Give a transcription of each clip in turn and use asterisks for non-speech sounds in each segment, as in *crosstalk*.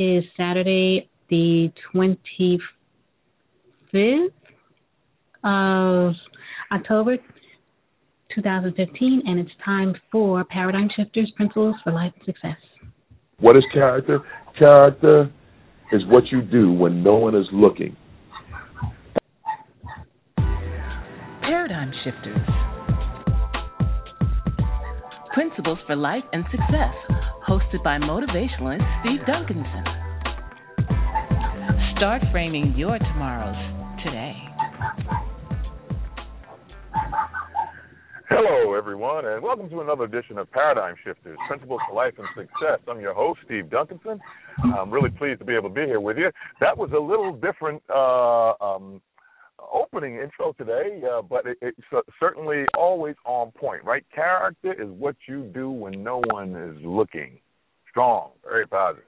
is Saturday, the 25th of October 2015, and it's time for Paradigm Shifters Principles for Life and Success. What is character? Character is what you do when no one is looking. Paradigm Shifters Principles for Life and Success, hosted by motivationalist Steve Duncanson. Start framing your tomorrows today. Hello, everyone, and welcome to another edition of Paradigm Shifters Principles for Life and Success. I'm your host, Steve Duncanson. I'm really pleased to be able to be here with you. That was a little different uh, um, opening intro today, uh, but it, it's certainly always on point, right? Character is what you do when no one is looking. Strong, very positive.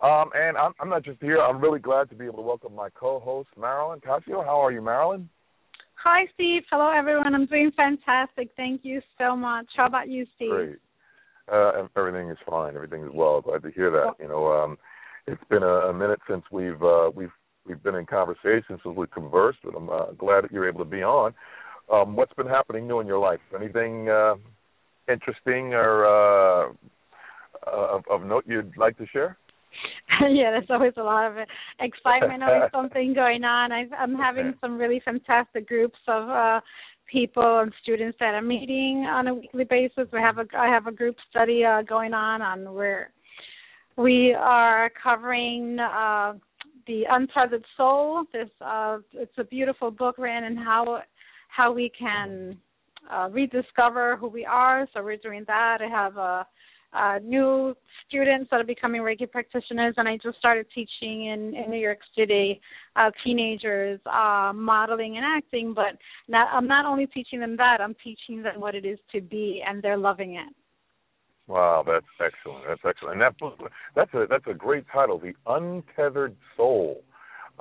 Um, and I'm, I'm not just here. I'm really glad to be able to welcome my co-host, Marilyn Ocasio. How are you, Marilyn? Hi, Steve. Hello, everyone. I'm doing fantastic. Thank you so much. How about you, Steve? Great. Uh, everything is fine. Everything is well. Glad to hear that. You know, um, it's been a, a minute since we've uh, we've we've been in conversation since we conversed, but I'm uh, glad that you're able to be on. Um, what's been happening new in your life? Anything uh, interesting or uh, of, of note you'd like to share? *laughs* yeah, there's always a lot of excitement, *laughs* always something going on. I've, I'm having some really fantastic groups of uh, people and students that are meeting on a weekly basis. We have a I have a group study uh, going on on where we are covering uh, the untethered soul. This uh, it's a beautiful book written and how how we can uh, rediscover who we are. So we're doing that. I have a uh, new students that are becoming Reiki practitioners, and I just started teaching in, in New York City uh, teenagers uh, modeling and acting. But not, I'm not only teaching them that; I'm teaching them what it is to be, and they're loving it. Wow, that's excellent. That's excellent. And that book, that's a that's a great title, The Untethered Soul,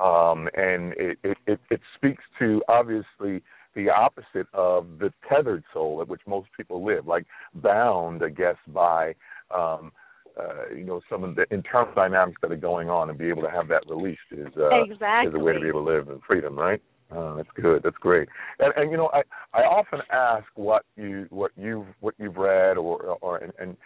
um, and it, it it it speaks to obviously the opposite of the tethered soul at which most people live, like bound, I guess, by um, uh, you know some of the internal dynamics that are going on, and be able to have that released is uh, exactly. is a way to be able to live in freedom, right? Oh, that's good. That's great. And, and you know, I I often ask what you what you've what you've read or or and, and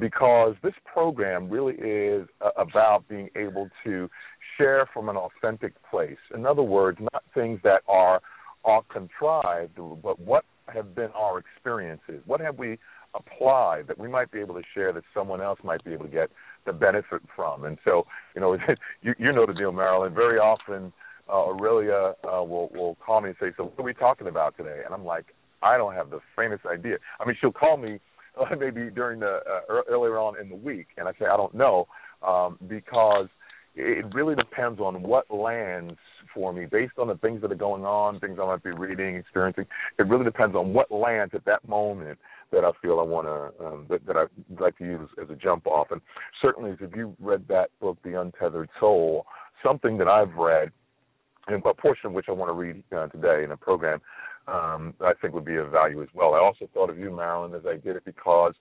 because this program really is about being able to share from an authentic place. In other words, not things that are are contrived, but what have been our experiences? What have we applied that we might be able to share that someone else might be able to get the benefit from? And so, you know, *laughs* you, you know the deal, Marilyn. Very often, uh, Aurelia uh, will will call me and say, "So what are we talking about today?" And I'm like, "I don't have the faintest idea." I mean, she'll call me *laughs* uh, maybe during the uh, earlier on in the week, and I say, "I don't know," um, because it really depends on what lands for me based on the things that are going on, things I might be reading, experiencing. It really depends on what lands at that moment that I feel I want to um, that, that I'd like to use as a jump off. And certainly, if you read that book, The Untethered Soul, something that I've read, and a portion of which I want to read uh, today in a program, um, I think would be of value as well. I also thought of you, Marilyn, as I did it because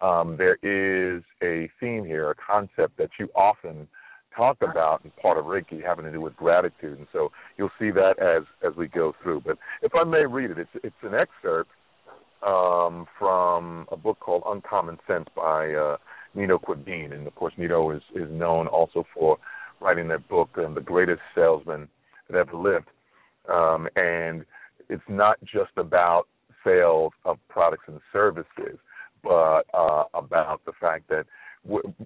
um, there is a theme here, a concept that you often talk about and part of Reiki having to do with gratitude. And so you'll see that as as we go through. But if I may read it, it's it's an excerpt um, from a book called Uncommon Sense by uh, Nino Quaddin, and of course Nino is is known also for writing that book, um, The Greatest Salesman That Lived. Um, and it's not just about sales of products and services, but uh, about the fact that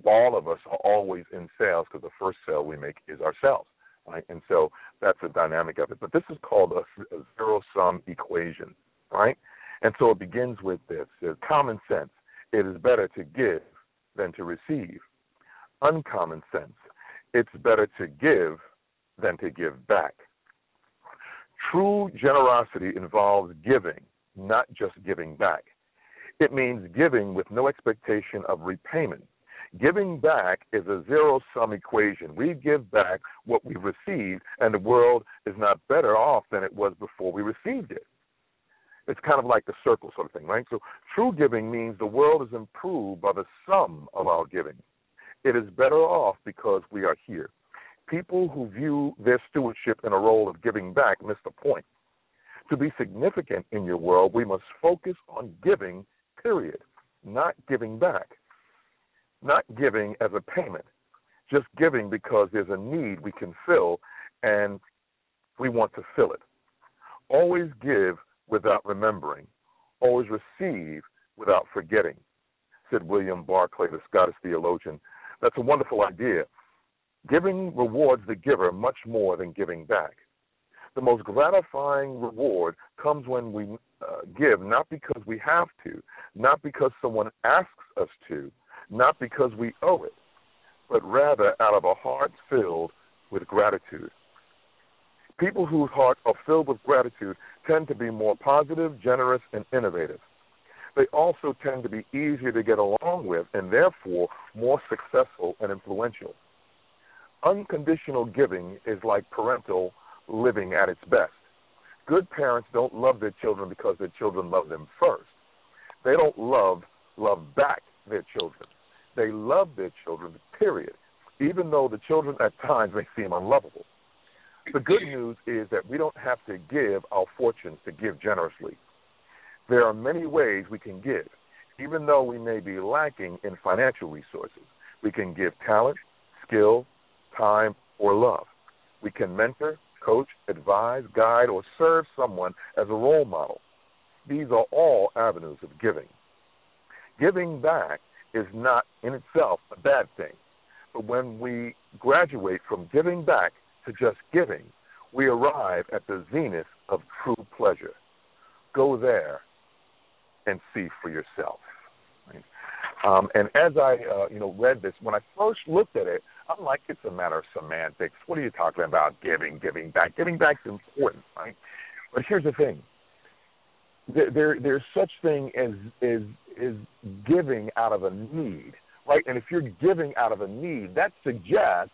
all of us are always in sales because the first sale we make is ourselves, right? And so that's the dynamic of it. But this is called a, a zero sum equation, right? And so it begins with this: common sense. It is better to give than to receive. Uncommon sense. It's better to give than to give back. True generosity involves giving, not just giving back. It means giving with no expectation of repayment. Giving back is a zero sum equation. We give back what we received, and the world is not better off than it was before we received it. It's kind of like the circle sort of thing, right? So true giving means the world is improved by the sum of our giving. It is better off because we are here. People who view their stewardship in a role of giving back miss the point. To be significant in your world, we must focus on giving, period, not giving back. Not giving as a payment, just giving because there's a need we can fill and we want to fill it. Always give without remembering, always receive without forgetting, said William Barclay, the Scottish theologian. That's a wonderful idea. Giving rewards the giver much more than giving back. The most gratifying reward comes when we uh, give not because we have to, not because someone asks us to, not because we owe it, but rather out of a heart filled with gratitude. People whose hearts are filled with gratitude tend to be more positive, generous, and innovative. They also tend to be easier to get along with and therefore more successful and influential. Unconditional giving is like parental living at its best. Good parents don't love their children because their children love them first. They don't love love back their children. They love their children, period, even though the children at times may seem unlovable. The good news is that we don't have to give our fortunes to give generously. There are many ways we can give, even though we may be lacking in financial resources. We can give talent, skill, time, or love. We can mentor, coach, advise, guide, or serve someone as a role model. These are all avenues of giving. Giving back is not in itself a bad thing. But when we graduate from giving back to just giving, we arrive at the zenith of true pleasure. Go there and see for yourself. Um, and as I, uh, you know, read this, when I first looked at it, I'm like, it's a matter of semantics. What are you talking about? Giving, giving back. Giving back is important, right? But here's the thing: there, there there's such thing as is is giving out of a need, right? And if you're giving out of a need, that suggests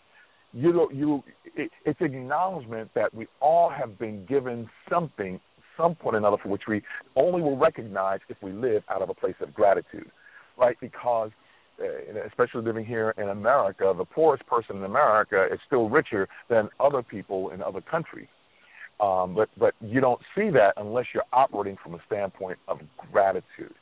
you know, you it, it's acknowledgement that we all have been given something, some point or another, for which we only will recognize if we live out of a place of gratitude, right? Because uh, especially living here in America, the poorest person in America is still richer than other people in other countries. Um, but but you don't see that unless you're operating from a standpoint of gratitude.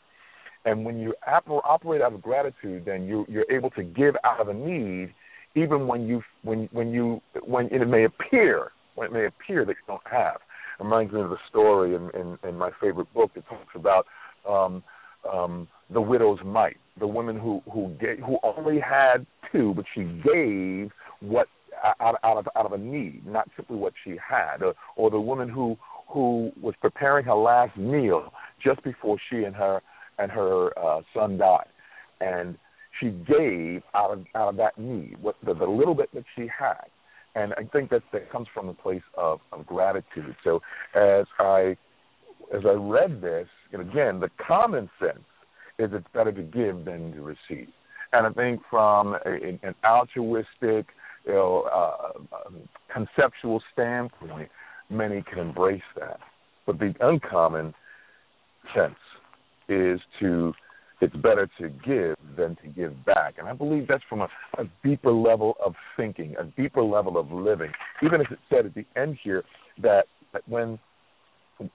And when you operate out of gratitude, then you, you're able to give out of a need even when you when when you when it may appear when it may appear that you don't have. It reminds me of the story in, in, in my favorite book that talks about um, um, the widow's mite, the woman who who gave, who only had two, but she gave what out, out of out of a need, not simply what she had, or, or the woman who who was preparing her last meal just before she and her and her uh, son died, and she gave out of out of that need, what the, the little bit that she had, and I think that that comes from a place of, of gratitude. So as I as I read this, and again, the common sense is it's better to give than to receive, and I think from a, an altruistic, you know, uh, um, conceptual standpoint, many can embrace that. But the uncommon sense is to it's better to give than to give back. And I believe that's from a, a deeper level of thinking, a deeper level of living. Even as it said at the end here that, that when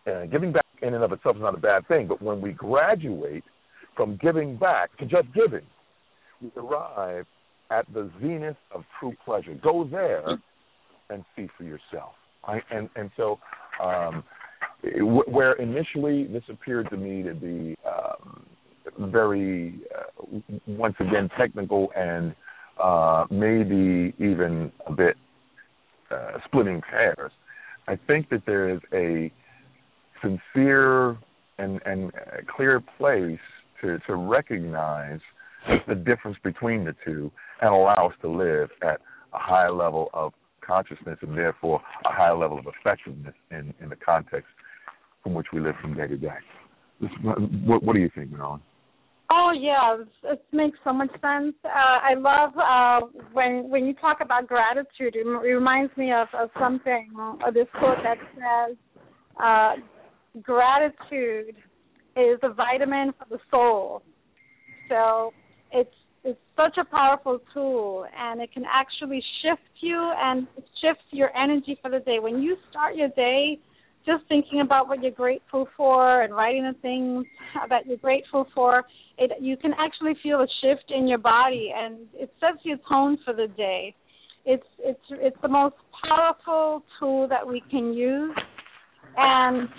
uh, giving back in and of itself is not a bad thing, but when we graduate from giving back to just giving, we arrive at the zenith of true pleasure. Go there and see for yourself. I, and and so um, where initially this appeared to me to be um, very uh, once again technical and uh, maybe even a bit uh, splitting hairs. I think that there is a sincere and and clear place to to recognize the difference between the two and allow us to live at a high level of consciousness and therefore a high level of effectiveness in in the context from which we live from day to day. This, what, what do you think, Marilyn? Oh yeah, it makes so much sense. Uh, I love uh, when when you talk about gratitude. It reminds me of, of something, uh, this quote that says, uh, "Gratitude is a vitamin for the soul." So it's it's such a powerful tool, and it can actually shift you and shift your energy for the day. When you start your day just thinking about what you're grateful for and writing the things *laughs* that you're grateful for, it you can actually feel a shift in your body and it sets your tone for the day. It's it's it's the most powerful tool that we can use and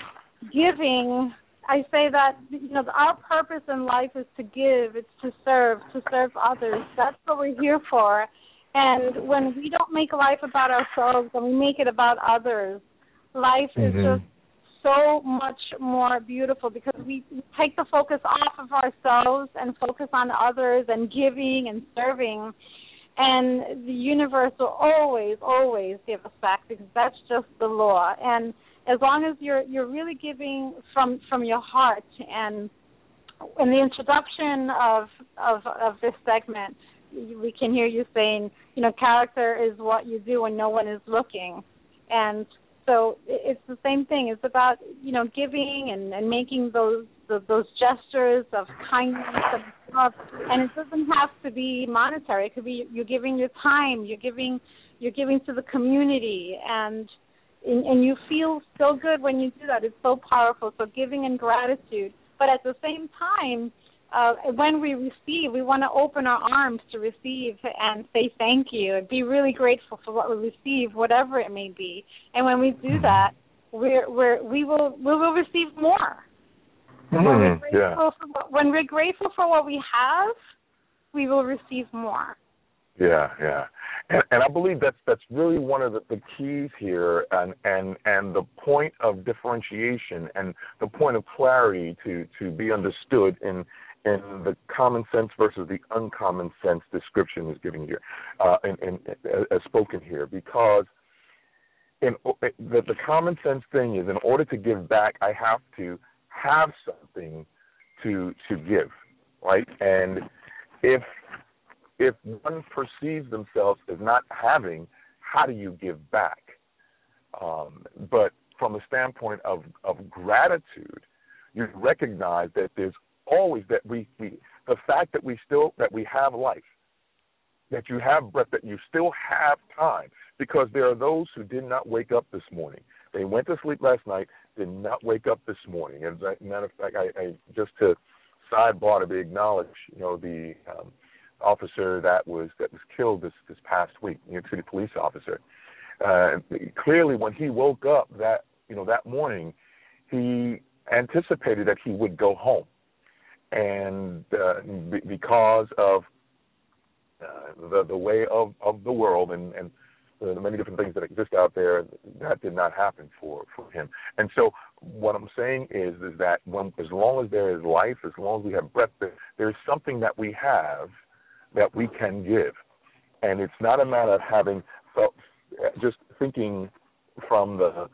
giving I say that you know our purpose in life is to give, it's to serve, to serve others. That's what we're here for. And when we don't make life about ourselves and we make it about others, life mm-hmm. is just so much more beautiful because we take the focus off of ourselves and focus on others and giving and serving and the universe will always always give us back because that's just the law and as long as you're you're really giving from from your heart and in the introduction of of of this segment we can hear you saying you know character is what you do when no one is looking and so it's the same thing. It's about you know giving and, and making those the, those gestures of kindness and love, and it doesn't have to be monetary. It could be you're giving your time, you're giving you're giving to the community, and and, and you feel so good when you do that. It's so powerful. So giving and gratitude, but at the same time uh, when we receive, we want to open our arms to receive and say thank you and be really grateful for what we receive, whatever it may be. And when we do mm-hmm. that, we're, we're we will we will receive more. Mm, when, we're mm-hmm. yeah. for, when we're grateful for what we have, we will receive more. Yeah, yeah, and, and I believe that's that's really one of the, the keys here, and and and the point of differentiation and the point of clarity to to be understood in in the common sense versus the uncommon sense description is given here, uh, and, and as spoken here, because in the, the common sense thing is in order to give back, I have to have something to to give, right? And if if one perceives themselves as not having, how do you give back? Um, but from a standpoint of of gratitude, you recognize that there's always that we, we the fact that we still that we have life, that you have breath, that you still have time, because there are those who did not wake up this morning. They went to sleep last night, did not wake up this morning. As a matter of fact, I, I just to sidebar to be acknowledged, you know, the um, officer that was that was killed this this past week, New York City police officer. Uh, clearly, when he woke up that you know that morning, he anticipated that he would go home and uh, b- because of uh, the the way of of the world and and the many different things that exist out there, that did not happen for for him. And so, what I'm saying is is that when as long as there is life, as long as we have breath, there, there's something that we have that we can give, and it's not a matter of having felt just thinking from the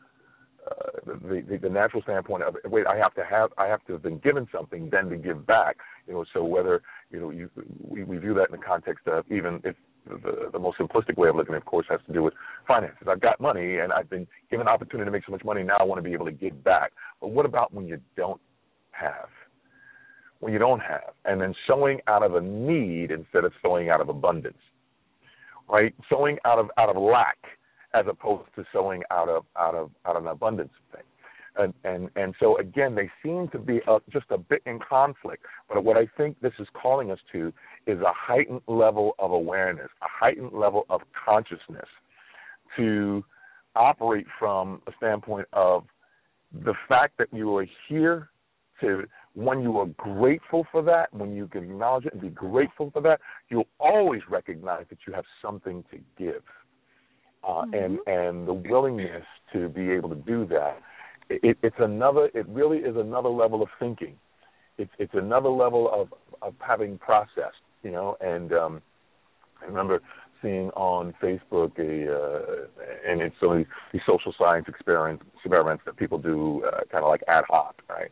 uh, the, the natural standpoint of wait, I have to have I have to have been given something then to give back. You know, so whether you know you we, we view that in the context of even if the the most simplistic way of looking, of course, has to do with finances. I've got money and I've been given opportunity to make so much money. Now I want to be able to give back. But what about when you don't have? When you don't have, and then sowing out of a need instead of sowing out of abundance, right? Sowing out of out of lack as opposed to sowing out of out of out of an abundance thing. And and and so again, they seem to be uh, just a bit in conflict. But what I think this is calling us to is a heightened level of awareness, a heightened level of consciousness, to operate from a standpoint of the fact that you are here to when you are grateful for that, when you can acknowledge it and be grateful for that, you'll always recognize that you have something to give. Uh, mm-hmm. and and the willingness to be able to do that it, it's another it really is another level of thinking it's it's another level of of having processed you know and um i remember seeing on facebook a uh and it's some of these, these social science experiments experiments that people do uh, kind of like ad hoc right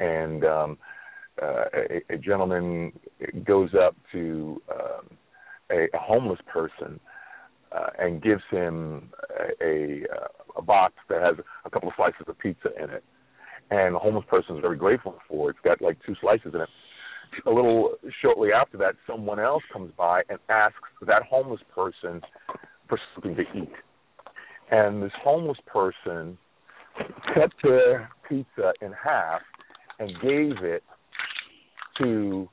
and um uh, a, a gentleman goes up to um, a, a homeless person uh, and gives him a, a, a box that has a couple of slices of pizza in it. And the homeless person is very grateful for it. It's got like two slices in it. A little shortly after that, someone else comes by and asks that homeless person for something to eat. And this homeless person cut their pizza in half and gave it to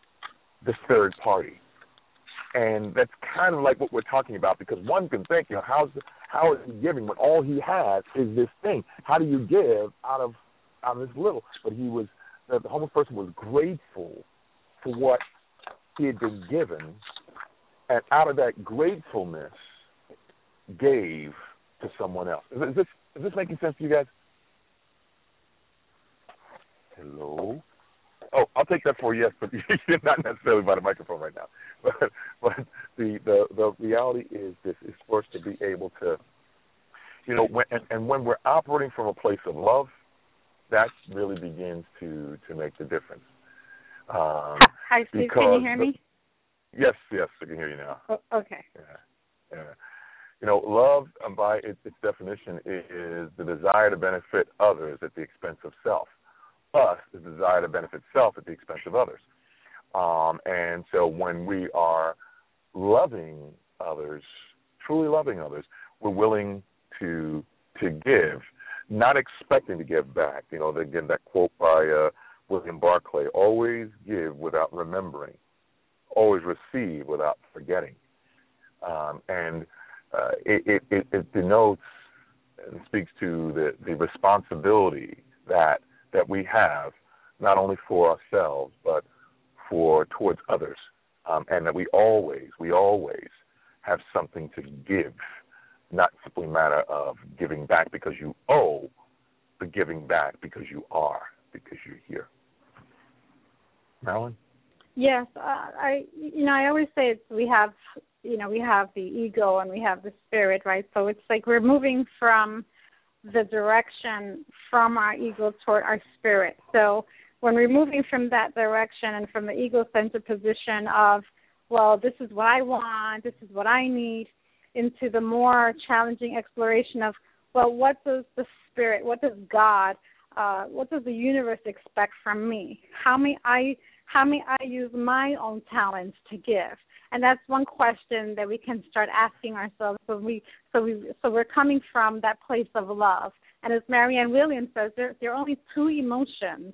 the third party and that's kind of like what we're talking about because one can think, you know, how's how is he giving when all he has is this thing? How do you give out of out of this little? But he was the, the homeless person was grateful for what he had been given, and out of that gratefulness, gave to someone else. Is this is this making sense to you guys? Hello. Oh, I'll take that for yes, but *laughs* you're not necessarily by the microphone right now. *laughs* But but the the the reality is this is for us to be able to, you know, when and, and when we're operating from a place of love, that really begins to to make the difference. Um, Hi, Steve. Can you hear me? Yes, yes, I can hear you now. Oh, okay. Yeah, yeah. You know, love, um, by its, its definition, is the desire to benefit others at the expense of self us the desire to benefit self at the expense of others. Um, and so when we are loving others, truly loving others, we're willing to to give, not expecting to give back. You know, again, that quote by uh, William Barclay: "Always give without remembering, always receive without forgetting." Um, and uh, it, it, it denotes and speaks to the, the responsibility that that we have, not only for ourselves, but for towards others. Um, and that we always, we always have something to give, not simply a matter of giving back because you owe, but giving back because you are, because you're here. Marilyn? Yes, uh, I you know I always say it's we have you know we have the ego and we have the spirit, right? So it's like we're moving from the direction from our ego toward our spirit. So when we're moving from that direction and from the ego centered position of, well, this is what I want, this is what I need, into the more challenging exploration of, well, what does the spirit, what does God, uh, what does the universe expect from me? How may I how may I use my own talents to give? and that's one question that we can start asking ourselves so we so we so we're coming from that place of love and as marianne williams says there there are only two emotions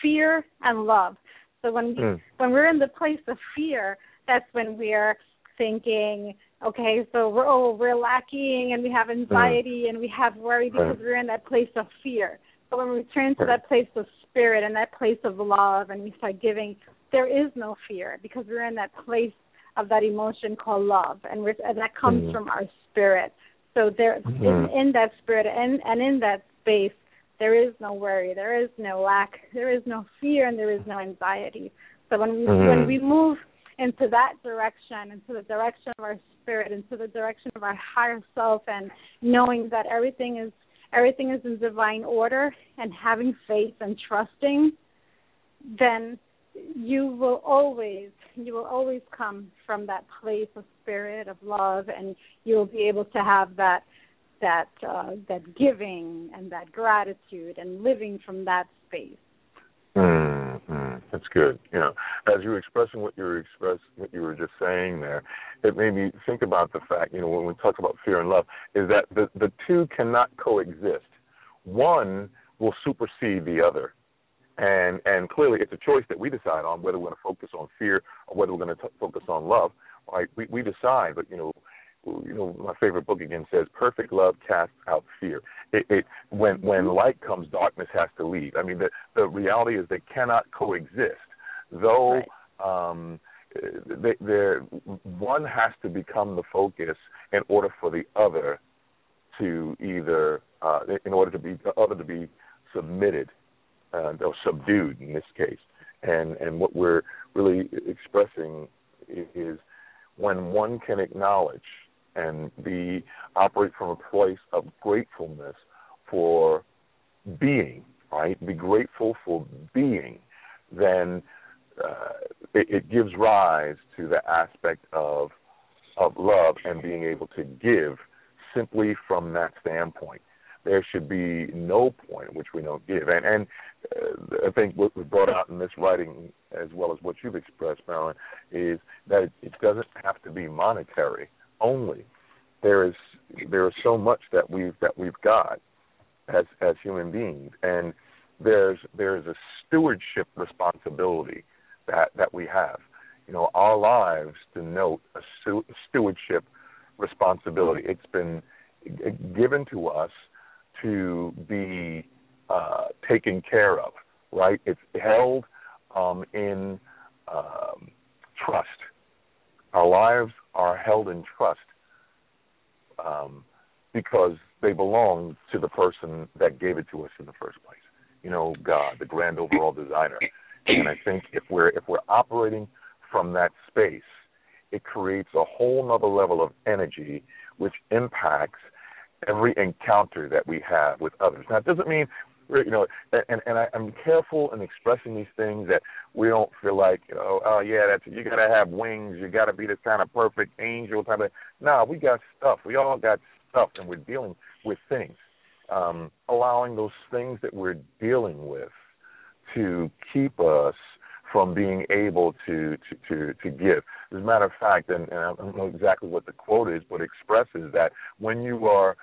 fear and love so when we mm. when we're in the place of fear that's when we're thinking okay so we're oh we're lacking and we have hmm. anxiety mm. and we have worry because we're in that place of fear but when we return to that place of spirit and that place of love and we start giving there is no fear because we're in that place of that emotion called love, and, and that comes mm from our spirit. So there, mm in, in that spirit and and in that space, there is no worry, there is no lack, there is no fear, and there is no anxiety. So when we mm when we move into that direction, into the direction of our spirit, into the direction of our higher self, and knowing that everything is everything is in divine order, and having faith and trusting, then you will always you will always come from that place of spirit of love and you will be able to have that that uh, that giving and that gratitude and living from that space. That's good. You know, as you were expressing what you were express what you were just saying there, it made me think about the fact, you know, when we talk about fear and love, is that the the two cannot coexist. One will supersede the other. And and clearly it's a choice that we decide on whether we're going to focus on fear or whether we're going to focus on love. Right? We we decide, but you know, you know, my favorite book again says, "Perfect love casts out fear." It, it when when light comes, darkness has to leave. I mean, the the reality is they cannot coexist. Though right. um, they, they're, one has to become the focus in order for the other to either, uh, in order to be the other to be submitted uh, or subdued in this case. And and what we're really expressing is when one can acknowledge and be operate from a place of gratefulness for being, right? Be grateful for being, then uh, it, it gives rise to the aspect of of love and being able to give simply from that standpoint. There should be no point at which we don't give, and and uh, I think what was brought out in this writing, as well as what you've expressed, Marilyn, is that it, it doesn't have to be monetary only. There is there is so much that we've that we've got as as human beings, and there's there's a stewardship responsibility that that we have. You know, our lives denote a stewardship responsibility. It's been given to us to be uh, taken care of, right? It's held um, in um, trust. Our lives are held in trust um, because they belong to the person that gave it to us in the first place. You know, God, the grand overall designer. And I think if we're if we're operating from that space, it creates a whole nother level of energy which impacts every encounter that we have with others. Now, it doesn't mean you know, and and I, I'm careful in expressing these things that we don't feel like, you know, oh yeah, that's you got to have wings, you got to be this kind of perfect angel type of. Nah, we got stuff. We all got stuff, and we're dealing with things. Um, allowing those things that we're dealing with to keep us from being able to to to, to give. As a matter of fact, and, and I don't know exactly what the quote is, but expresses that when you are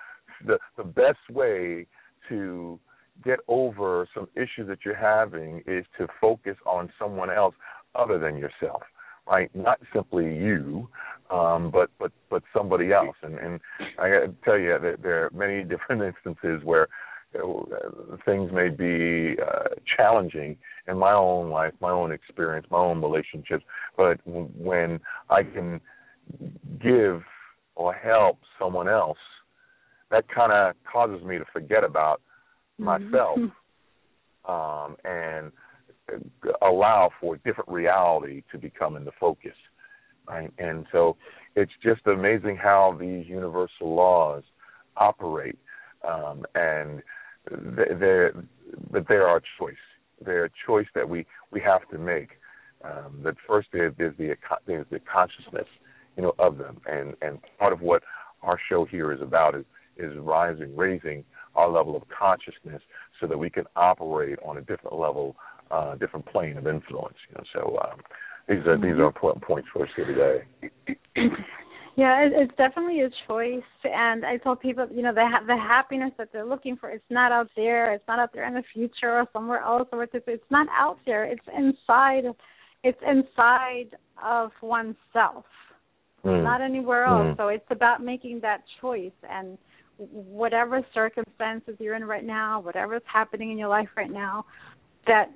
the the best way to get over some issues that you're having is to focus on someone else other than yourself right not simply you um but but but somebody else and and i got to tell you that there are many *laughs* different instances where things may be uh, challenging in my own life, my own experience, my own relationships. But when I can give or help someone else, that kind of causes me to forget about myself mm-hmm. *laughs* um, and allow for a different reality to become in the focus. Right? And so it's just amazing how these universal laws operate, um, and they're, but they're our choice. They're a choice that we, we have to make. Um, that first there's, there's the there's the consciousness, you know, of them, and and part of what our show here is about is is rising, raising our level of consciousness so that we can operate on a different level, uh, different plane of influence. You know, so um, these are mm-hmm. these are important points for us here today. *clears throat* Yeah, it, it's definitely a choice, and I tell people, you know, the ha- the happiness that they're looking for, it's not out there, it's not out there in the future or somewhere else, or it's it's not out there. It's inside, it's inside of oneself, mm. not anywhere else. Mm. So it's about making that choice and whatever circumstances you're in right now, whatever's happening in your life right now, that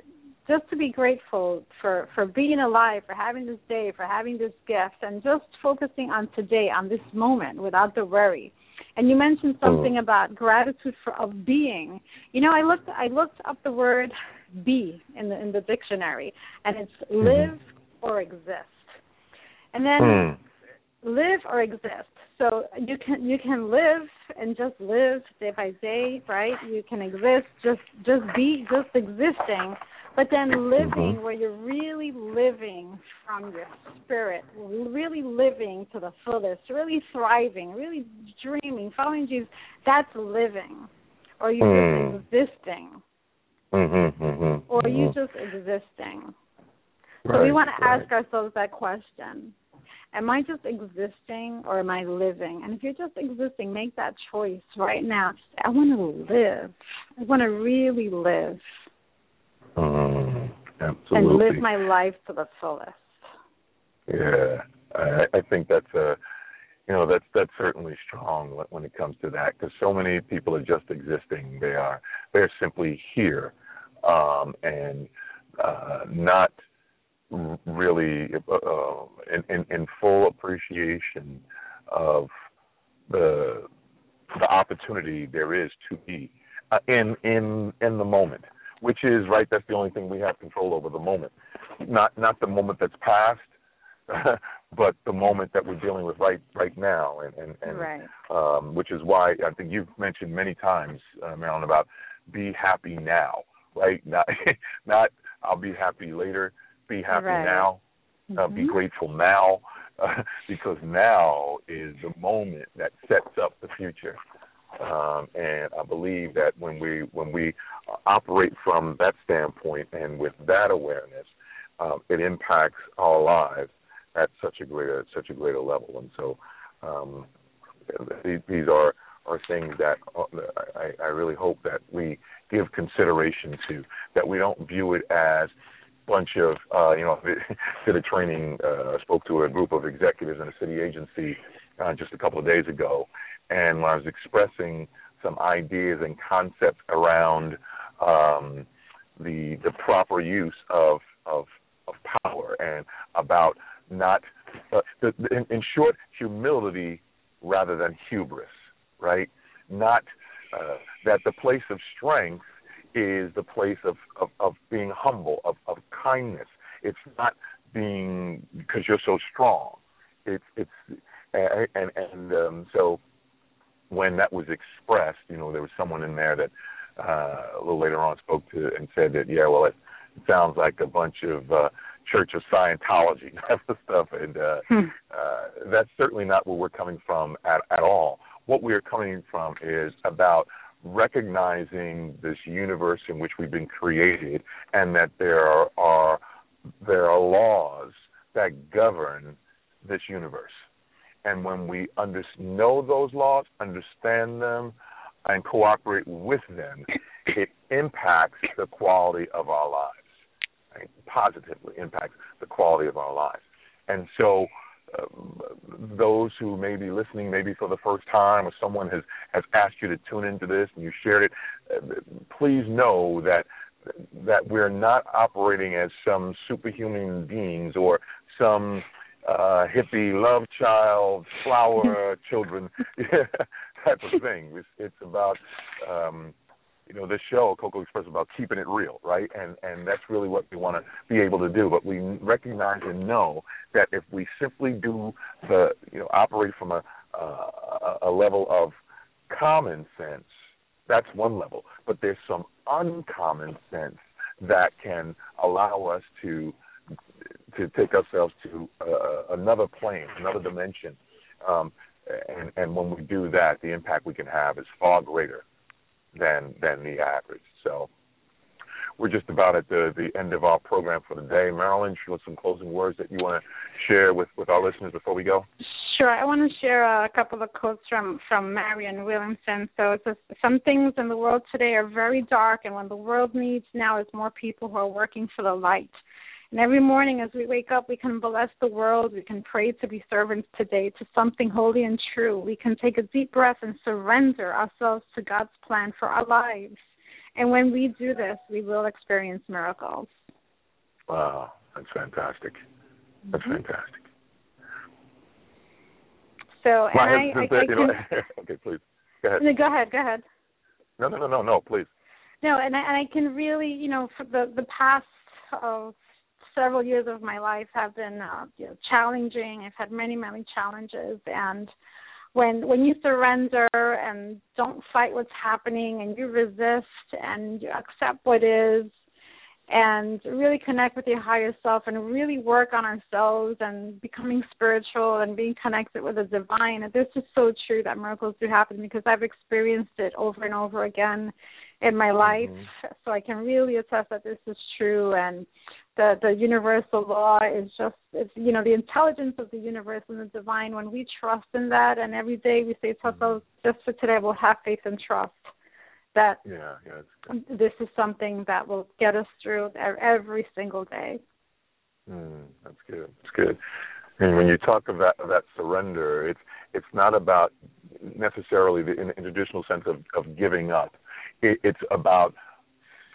just to be grateful for for being alive, for having this day, for having this gift, and just focusing on today, on this moment, without the worry. And you mentioned something about gratitude for of being. You know, I looked I looked up the word be in the in the dictionary, and it's mm-hmm. live or exist. And then mm. live or exist. So you can you can live and just live day by day, right? You can exist, just just be, just existing. But then living mm-hmm. where you're really living from your spirit, really living to the fullest, really thriving, really dreaming, following Jesus, that's living. Or you mm. just existing. Mm-hmm, mm-hmm, or you mm-hmm. just existing. so we want to ask ourselves that question. Am I just existing or am I living? And if you're just existing, make that choice right now. I want to live. I want to really live. Mm, absolutely. And live my life to the fullest. Yeah, I, I think that's a, you know, that's that's certainly strong when it comes to that because so many people are just existing. They are they're simply here, um, and uh, not really uh, in, in, in full appreciation of the the opportunity there is to be uh, in in in the moment, which is right. That's the only thing we have control over the moment, not not the moment that's past, *laughs* but the moment that we're dealing with right right now, and and, and right. um, which is why I think you've mentioned many times, uh, Marilyn, about be happy now, right? *laughs* Not not I'll be happy later. Be happy right. now. Uh, mm-hmm. Be grateful now, uh, *laughs* because now is the moment that sets up the future. Um, and I believe that when we when we operate from that standpoint and with that awareness, um, it impacts our lives at such a greater such a greater level. And so um, these, these are are things that uh, I, I really hope that we give consideration to. That we don't view it as bunch of uh, you know *laughs* did a training uh, spoke to a group of executives in a city agency uh, just a couple of days ago. And when I was expressing some ideas and concepts around um, the the proper use of of of power and about not uh, the, in, in short humility rather than hubris right? Not uh, that the place of strength is the place of, of, of being humble, of, of kindness. It's not being because you're so strong. It's it's and and and um, so when that was expressed, you know, there was someone in there that uh, a little later on spoke to and said that yeah, well, it, sounds like a bunch of uh, Church of Scientology *laughs* type of stuff, and uh, hmm. uh, that's certainly not where we're coming from at at all. What we are coming from is about recognizing this universe in which we've been created and that there are, there are laws that govern this universe. And when we under, know those laws, understand them, and cooperate with them, it impacts the quality of our lives. Right? Positively impacts the quality of our lives. And so um, those who may be listening maybe for the first time or someone has has asked you to tune into this and you shared it uh, please know that that we're not operating as some superhuman beings or some uh hippie love child flower *laughs* children *laughs* type of thing. It's, it's about um you know, this show, Coco Express, is about keeping it real, right? And and that's really what we want to be able to do. But we recognize and know that if we simply do the, you know, operate from a uh, a level of common sense, that's one level. But there's some uncommon sense that can allow us to to take ourselves to uh, another plane, another dimension. Um, and, and when we do that, the impact we can have is far greater than than the average. So we're just about at the the end of our program for the day. Marilyn, you have some closing words that you want to share with with our listeners before we go? Sure. I want to share a couple of quotes from from Marianne Williamson. So some things in the world today are very dark, and what the world needs now is more people who are working for the light. And every morning as we wake up, we can bless the world. We can pray to be servants today to something holy and true. We can take a deep breath and surrender ourselves to God's plan for our lives. And when we do this, we will experience miracles. Wow, that's fantastic. That's mm-hmm. fantastic. So, and I, I, I can, know, *laughs* okay, please go ahead. go ahead. Go ahead. No, no, no, no, no, please. No, and I, and I can really, you know, for the the past of several years of my life have been uh, you know, challenging. I've had many, many challenges, and when when you surrender and don't fight what's happening, and you resist and you accept what is, and really connect with your higher self, and really work on ourselves and becoming spiritual and being connected with the divine. And this is so true that miracles do happen because I've experienced it over and over again in my life, mm-hmm. so I can really attest that this is true. And the the universal law is just it's you know the intelligence of the universe and the divine when we trust in that and every day we say to ourselves just for today we'll have faith and trust that yeah, yeah, this is something that will get us through every single day. Mm, that's good that's good. And when you talk of that of that surrender it's it's not about necessarily the in, in traditional sense of of giving up. It, it's about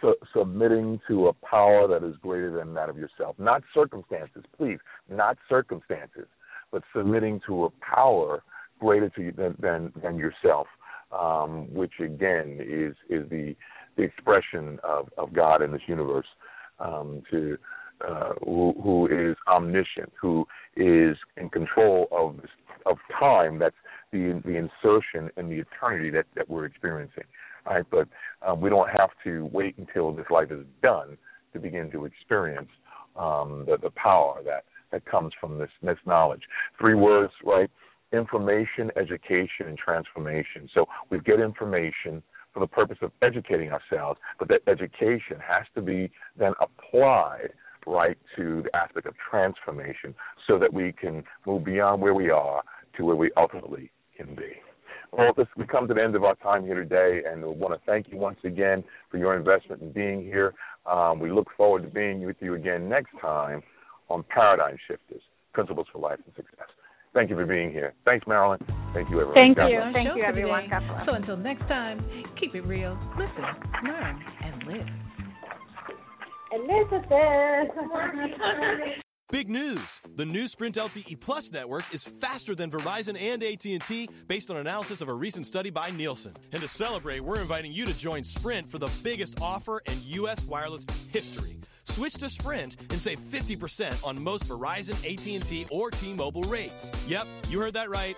su- submitting to a power that is greater than that of yourself. Not circumstances, please, not circumstances, but submitting to a power greater to you than than, than yourself, um, which again is is the the expression of, of God in this universe. Um, to uh, who, who is omniscient, who is in control of of time. That's the the insertion in the eternity that, that we're experiencing right? But um, we don't have to wait until this life is done to begin to experience um, the, the power that, that comes from this, this knowledge. Three words, right? Information, education, and transformation. So we get information for the purpose of educating ourselves, but that education has to be then applied right to the aspect of transformation so that we can move beyond where we are to where we ultimately can be. Well, this, we come to the end of our time here today, and we want to thank you once again for your investment in being here. Um, we look forward to being with you again next time on Paradigm Shifters Principles for Life and Success. Thank you for being here. Thanks, Marilyn. Thank you, everyone. Thank God you. Bless. Thank you, everyone. So until next time, keep it real, listen, learn, and live. Elizabeth. *laughs* Big news! The new Sprint LTE Plus network is faster than Verizon and AT&T based on analysis of a recent study by Nielsen. And to celebrate, we're inviting you to join Sprint for the biggest offer in U.S. wireless history. Switch to Sprint and save 50% on most Verizon, AT&T, or T-Mobile rates. Yep, you heard that right.